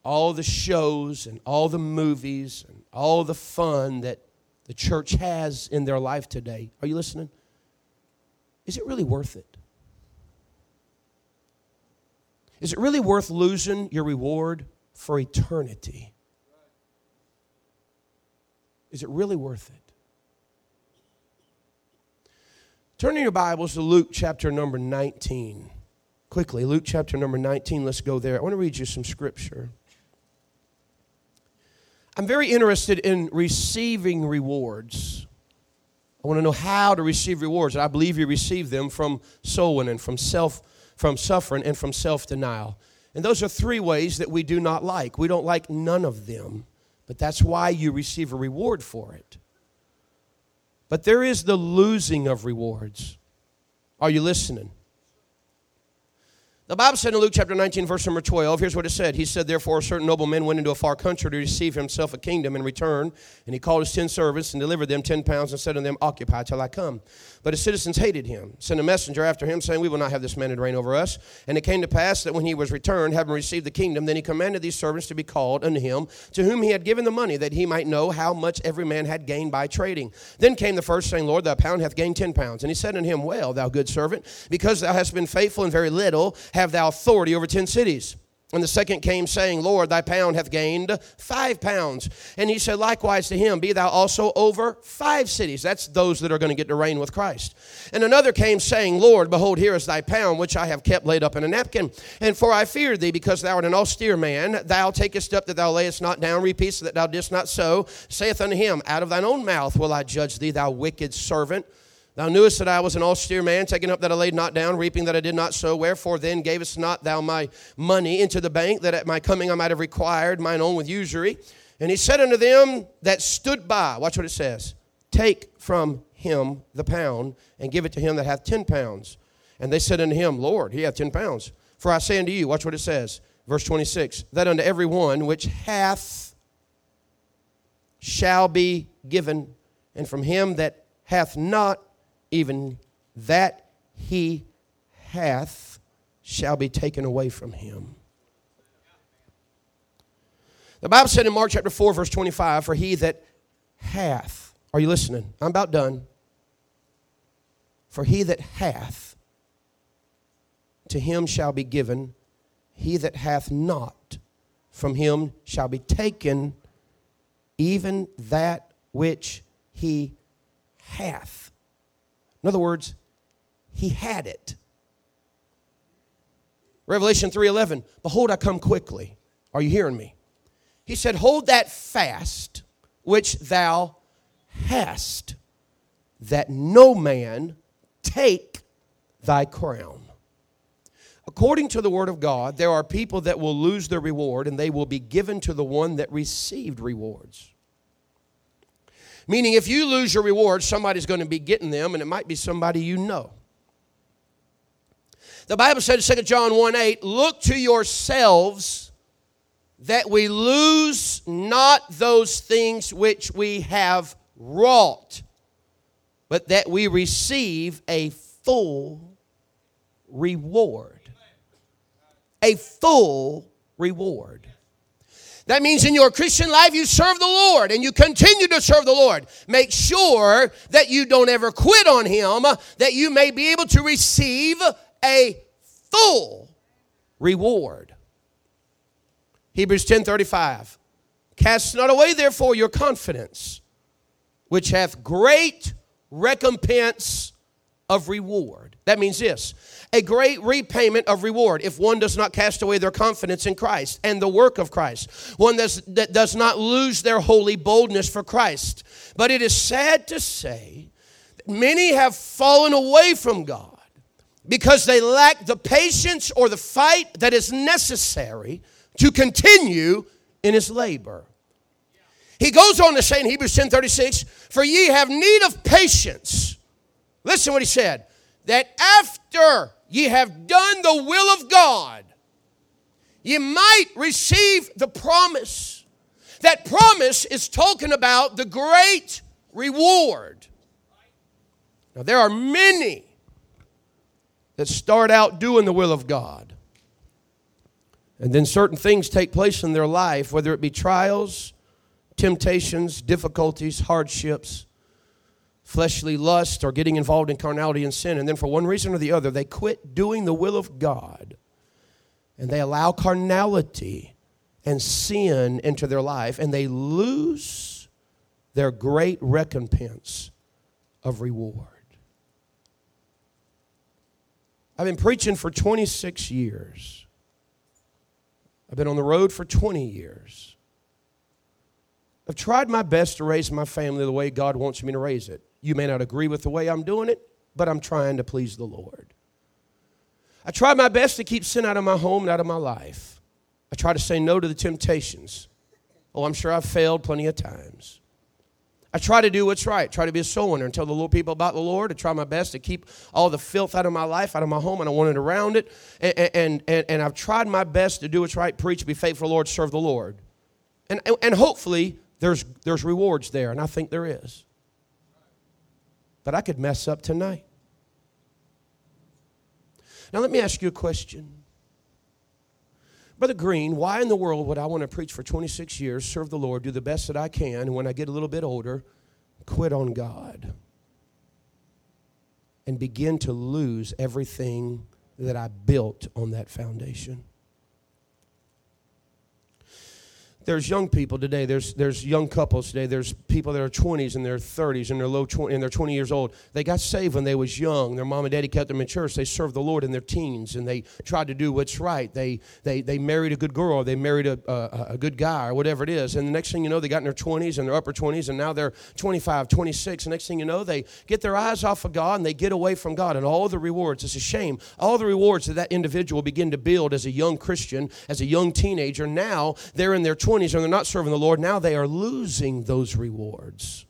all the shows and all the movies and all the fun that the church has in their life today, are you listening? Is it really worth it? Is it really worth losing your reward for eternity? Is it really worth it? Turn in your Bibles to Luke chapter number 19. Quickly, Luke chapter number 19, let's go there. I want to read you some scripture. I'm very interested in receiving rewards. I want to know how to receive rewards. And I believe you receive them from soul winning, from self, from suffering, and from self-denial. And those are three ways that we do not like. We don't like none of them, but that's why you receive a reward for it. But there is the losing of rewards. Are you listening? The Bible said in Luke chapter 19, verse number 12, here's what it said. He said, Therefore, a certain nobleman went into a far country to receive himself a kingdom in return. And he called his ten servants and delivered them ten pounds and said to them, Occupy till I come. But his citizens hated him, sent a messenger after him, saying, We will not have this man to reign over us. And it came to pass that when he was returned, having received the kingdom, then he commanded these servants to be called unto him, to whom he had given the money, that he might know how much every man had gained by trading. Then came the first, saying, Lord, thy pound hath gained ten pounds. And he said unto him, Well, thou good servant, because thou hast been faithful in very little, have thou authority over ten cities. And the second came, saying, Lord, thy pound hath gained five pounds. And he said, Likewise to him, be thou also over five cities. That's those that are going to get to reign with Christ. And another came, saying, Lord, behold, here is thy pound, which I have kept laid up in a napkin. And for I fear thee, because thou art an austere man, thou takest up that thou layest not down, repeatest that thou didst not sow. Saith unto him, Out of thine own mouth will I judge thee, thou wicked servant. Thou knewest that I was an austere man, taking up that I laid not down, reaping that I did not sow. Wherefore then gavest not thou my money into the bank, that at my coming I might have required mine own with usury? And he said unto them that stood by, watch what it says, take from him the pound, and give it to him that hath ten pounds. And they said unto him, Lord, he hath ten pounds. For I say unto you, watch what it says, verse 26, that unto every one which hath shall be given, and from him that hath not even that he hath shall be taken away from him. The Bible said in Mark chapter 4, verse 25, For he that hath, are you listening? I'm about done. For he that hath, to him shall be given, he that hath not, from him shall be taken even that which he hath. In other words, he had it. Revelation 3:11, behold I come quickly. Are you hearing me? He said, "Hold that fast which thou hast, that no man take thy crown." According to the word of God, there are people that will lose their reward and they will be given to the one that received rewards. Meaning, if you lose your reward, somebody's going to be getting them, and it might be somebody you know. The Bible said in 2 John 1 8, look to yourselves that we lose not those things which we have wrought, but that we receive a full reward. A full reward. That means in your Christian life, you serve the Lord and you continue to serve the Lord. Make sure that you don't ever quit on Him, that you may be able to receive a full reward. Hebrews 10 35. Cast not away, therefore, your confidence, which hath great recompense of reward. That means this a great repayment of reward if one does not cast away their confidence in Christ and the work of Christ, one that does not lose their holy boldness for Christ. But it is sad to say that many have fallen away from God because they lack the patience or the fight that is necessary to continue in his labor. He goes on to say in Hebrews 10:36, "For ye have need of patience." Listen what he said, that after ye have done the will of God, ye might receive the promise. That promise is talking about the great reward. Now, there are many that start out doing the will of God, And then certain things take place in their life, whether it be trials, temptations, difficulties, hardships, fleshly lust, or getting involved in carnality and sin. And then, for one reason or the other, they quit doing the will of God and they allow carnality and sin into their life, and they lose their great recompense of reward. I've been preaching for 26 years. I've been on the road for 20 years. I've tried my best to raise my family the way God wants me to raise it. You may not agree with the way I'm doing it, but I'm trying to please the Lord. I try my best to keep sin out of my home and out of my life. I try to say no to the temptations. Oh, I'm sure I've failed plenty of times. I try to do what's right, try to be a soul winner and tell the little people about the Lord. I try my best to keep all the filth out of my life, out of my home. And I want it around it. And, and, and, and I've tried my best to do what's right, preach, be faithful Lord, serve the Lord. And, and hopefully there's, there's rewards there, and I think there is. But I could mess up tonight. Now, let me ask you a question. Brother Green, why in the world would I want to preach for 26 years, serve the Lord, do the best that I can, and when I get a little bit older, quit on God and begin to lose everything that I built on that foundation? There's young people today. There's there's young couples today. There's people that are 20s and their 30s and they're low 20 and they're 20 years old. They got saved when they was young. Their mom and daddy kept them in church. They served the Lord in their teens and they tried to do what's right. They they they married a good girl. Or they married a, a, a good guy or whatever it is. And the next thing you know, they got in their 20s and their upper 20s and now they're 25, 26. And next thing you know, they get their eyes off of God and they get away from God and all the rewards. It's a shame. All the rewards that that individual begin to build as a young Christian, as a young teenager. Now they're in their 20s 20s and they're not serving the Lord, now they are losing those rewards.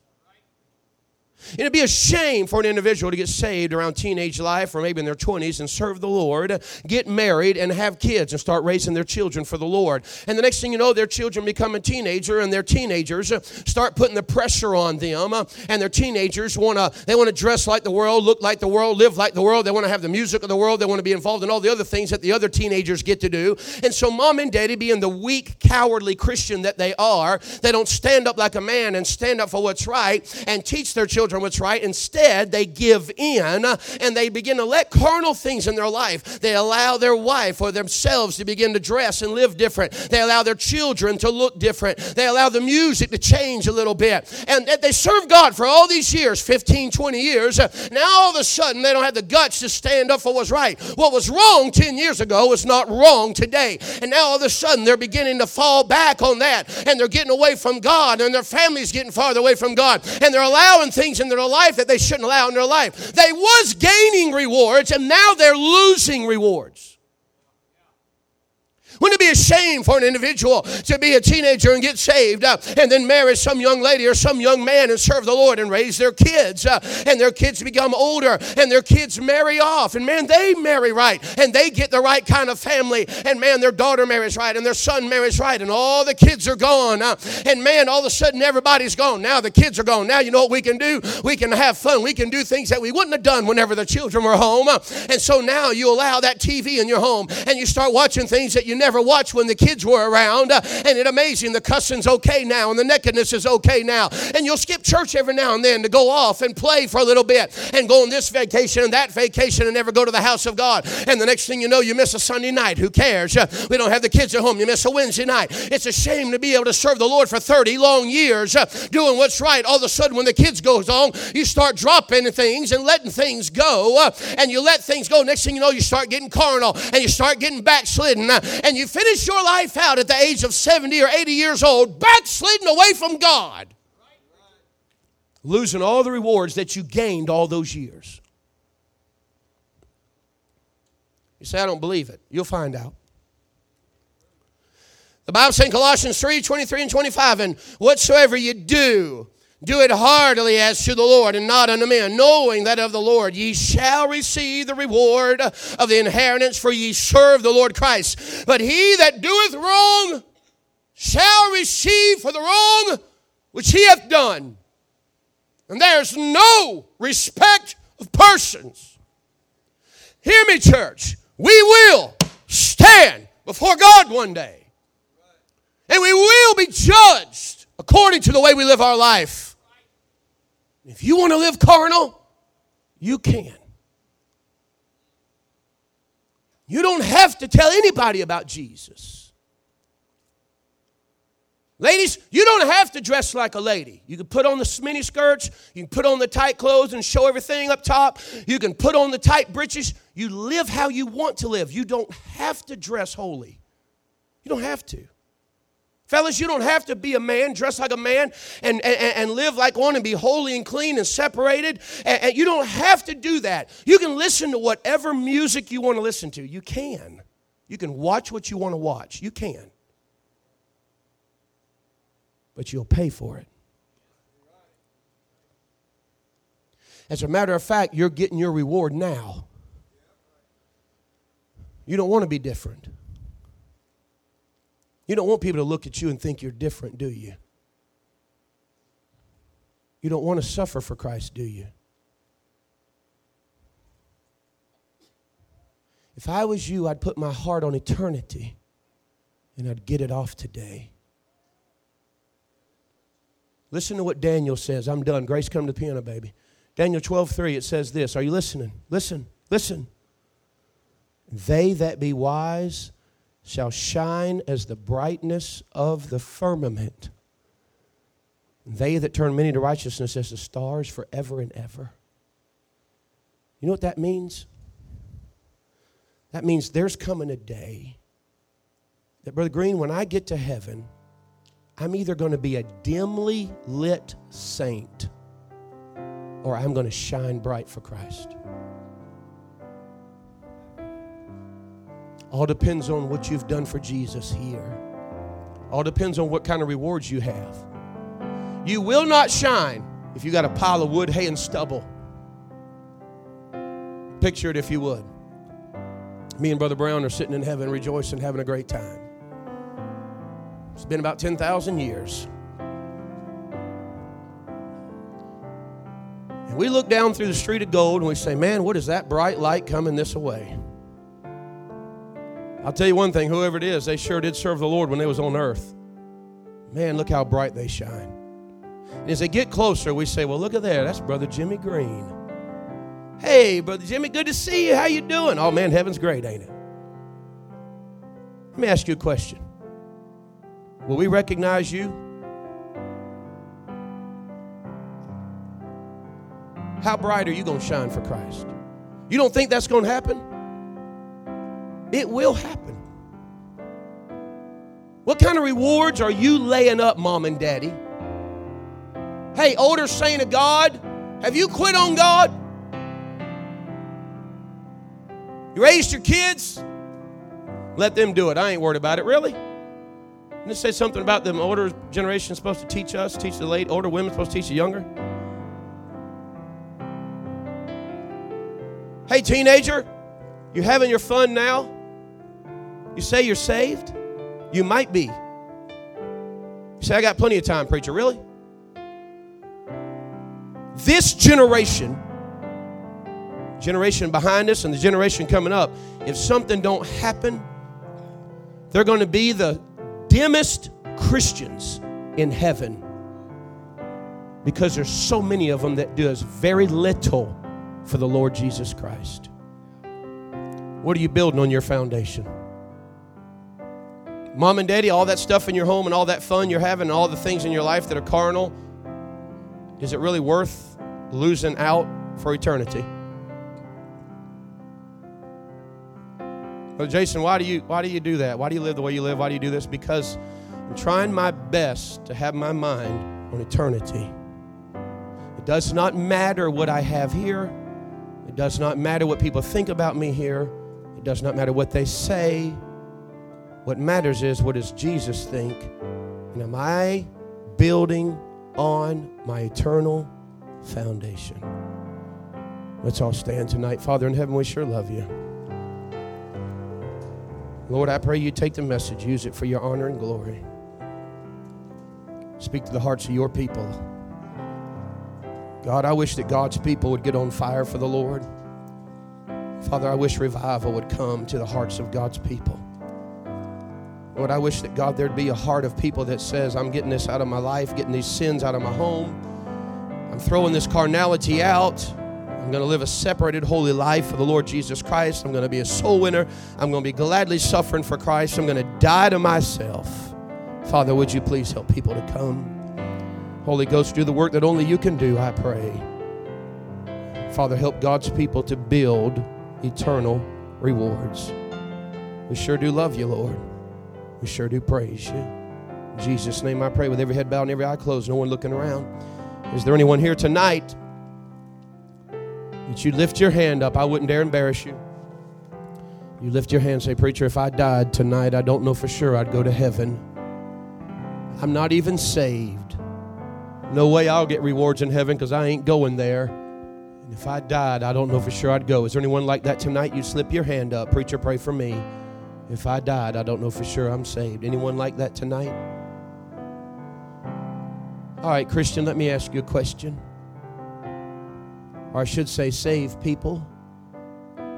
It'd be a shame for an individual to get saved around teenage life or maybe in their 20s and serve the Lord, get married and have kids and start raising their children for the Lord. And the next thing you know, their children become a teenager and their teenagers start putting the pressure on them. And their teenagers want to they want to dress like the world, look like the world, live like the world. They want to have the music of the world. They want to be involved in all the other things that the other teenagers get to do. And so mom and daddy being the weak, cowardly Christian that they are, they don't stand up like a man and stand up for what's right and teach their children children what's right. Instead, they give in and they begin to let carnal things in their life. They allow their wife or themselves to begin to dress and live different. They allow their children to look different. They allow the music to change a little bit. And they serve God for all these years 15, 20 years. Now, all of a sudden, they don't have the guts to stand up for what's right. What was wrong 10 years ago is not wrong today. And now, all of a sudden, they're beginning to fall back on that. And they're getting away from God. And their family's getting farther away from God. And they're allowing things in their life that they shouldn't allow in their life. They was gaining rewards and now they're losing rewards. Wouldn't it be a shame for an individual to be a teenager and get saved uh, and then marry some young lady or some young man and serve the Lord and raise their kids uh, and their kids become older and their kids marry off and man, they marry right and they get the right kind of family and man, their daughter marries right and their son marries right and all the kids are gone uh, and man, all of a sudden everybody's gone. Now the kids are gone. Now you know what we can do? We can have fun. We can do things that we wouldn't have done whenever the children were home. Uh, and so now you allow that TV in your home and you start watching things that you never never watched when the kids were around. Uh, and it's amazing. The cussing's okay now, and the nakedness is okay now. And you'll skip church every now and then to go off and play for a little bit and go on this vacation and that vacation and never go to the house of God. And the next thing you know, you miss a Sunday night. Who cares? Uh, we don't have the kids at home. You miss a Wednesday night. It's a shame to be able to serve the Lord for 30 long years uh, doing what's right. All of a sudden, when the kids goes on, you start dropping things and letting things go. And you let things go. Next thing you know, you start getting carnal and you start getting backslidden. And you finish your life out at the age of 70 or 80 years old, backsliding away from God, losing all the rewards that you gained all those years. You say, I don't believe it. You'll find out. The Bible says in Colossians 3 23 and 25, and whatsoever you do, do it heartily as to the Lord and not unto men, knowing that of the Lord ye shall receive the reward of the inheritance, for ye serve the Lord Christ. But he that doeth wrong shall receive for the wrong which he hath done. And there's no respect of persons. Hear me, church. We will stand before God one day. And we will be judged according to the way we live our life. If you want to live carnal, you can. You don't have to tell anybody about Jesus. Ladies, you don't have to dress like a lady. You can put on the mini skirts, you can put on the tight clothes and show everything up top. You can put on the tight breeches. You live how you want to live. You don't have to dress holy. You don't have to. Fellas, you don't have to be a man, dress like a man, and, and, and live like one and be holy and clean and separated. And, and you don't have to do that. You can listen to whatever music you want to listen to. You can. You can watch what you want to watch. You can. But you'll pay for it. As a matter of fact, you're getting your reward now. You don't want to be different. You don't want people to look at you and think you're different, do you? You don't want to suffer for Christ, do you? If I was you, I'd put my heart on eternity and I'd get it off today. Listen to what Daniel says. I'm done. Grace, come to the piano, baby. Daniel 12, 3, it says this. Are you listening? Listen, listen. They that be wise shall shine as the brightness of the firmament. They that turn many to righteousness as the stars forever and ever. You know what that means? That means there's coming a day that, Brother Green, when I get to heaven, I'm either going to be a dimly lit saint or I'm going to shine bright for Christ. All depends on what you've done for Jesus here. All depends on what kind of rewards you have. You will not shine if you got a pile of wood, hay, and stubble. Picture it if you would. Me and Brother Brown are sitting in heaven rejoicing, having a great time. It's been about 10,000 years. And we look down through the street of gold and we say, Man, what is that bright light coming this way? I'll tell you one thing, whoever it is, they sure did serve the Lord when they was on earth. Man, look how bright they shine. And as they get closer, we say, well, look at there. That's Brother Jimmy Green. Hey, Brother Jimmy, good to see you. How you doing? Oh, man, heaven's great, ain't it? Let me ask you a question. Will we recognize you? How bright are you going to shine for Christ? You don't think that's going to happen? It will happen. What kind of rewards are you laying up, mom and daddy? Hey, older saint of God, have you quit on God? You raised your kids? Let them do it. I ain't worried about it, really. And say something about the older generation supposed to teach us, teach the late older women supposed to teach the younger. Hey, teenager, you having your fun now? You say you're saved? You might be. You say, I got plenty of time, preacher. Really? This generation, generation behind us and the generation coming up, if something don't happen, they're going to be the dimmest Christians in heaven because there's so many of them that does very little for the Lord Jesus Christ. What are you building on your foundation? Mom and daddy, all that stuff in your home and all that fun you're having and all the things in your life that are carnal, is it really worth losing out for eternity? Brother Jason, why do you why do you do that? Why do you live the way you live? Why do you do this? Because I'm trying my best to have my mind on eternity. It does not matter what I have here. It does not matter what people think about me here. It does not matter what they say. What matters is what does Jesus think? And am I building on my eternal foundation? Let's all stand tonight. Father in heaven, we sure love you. Lord, I pray you take the message, use it for your honor and glory. Speak to the hearts of your people. God, I wish that God's people would get on fire for the Lord. Father, I wish revival would come to the hearts of God's people. Lord, I wish that God there'd be a heart of people that says, I'm getting this out of my life, getting these sins out of my home. I'm throwing this carnality out. I'm going to live a separated, holy life for the Lord Jesus Christ. I'm going to be a soul winner. I'm going to be gladly suffering for Christ. I'm going to die to myself. Father, would you please help people to come? Holy Ghost, do the work that only you can do, I pray. Father, help God's people to build eternal rewards. We sure do love you, Lord. We sure do praise you. In Jesus' name I pray with every head bowed and every eye closed, no one looking around. Is there anyone here tonight that you lift your hand up? I wouldn't dare embarrass you. You lift your hand and say, Preacher, if I died tonight, I don't know for sure I'd go to heaven. I'm not even saved. No way I'll get rewards in heaven because I ain't going there. And if I died, I don't know for sure I'd go. Is there anyone like that tonight? You slip your hand up. Preacher, pray for me. If I died, I don't know for sure I'm saved. Anyone like that tonight? All right, Christian, let me ask you a question. Or I should say, save people.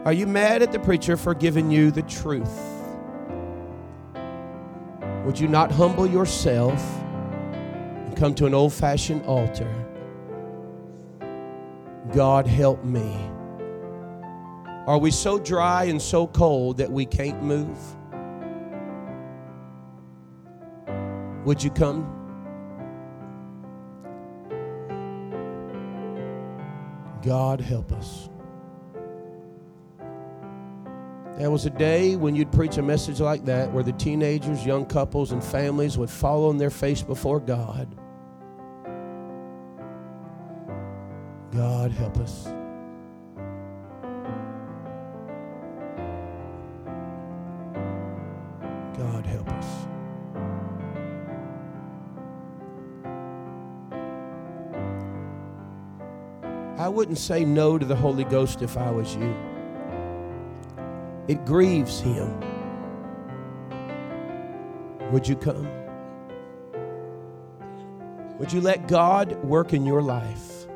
Are you mad at the preacher for giving you the truth? Would you not humble yourself and come to an old fashioned altar? God help me. Are we so dry and so cold that we can't move? Would you come? God help us. There was a day when you'd preach a message like that where the teenagers, young couples, and families would fall on their face before God. God help us. Wouldn't say no to the Holy Ghost if I was you. It grieves him. Would you come? Would you let God work in your life?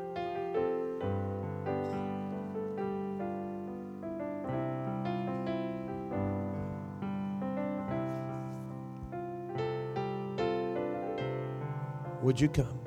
Would you come?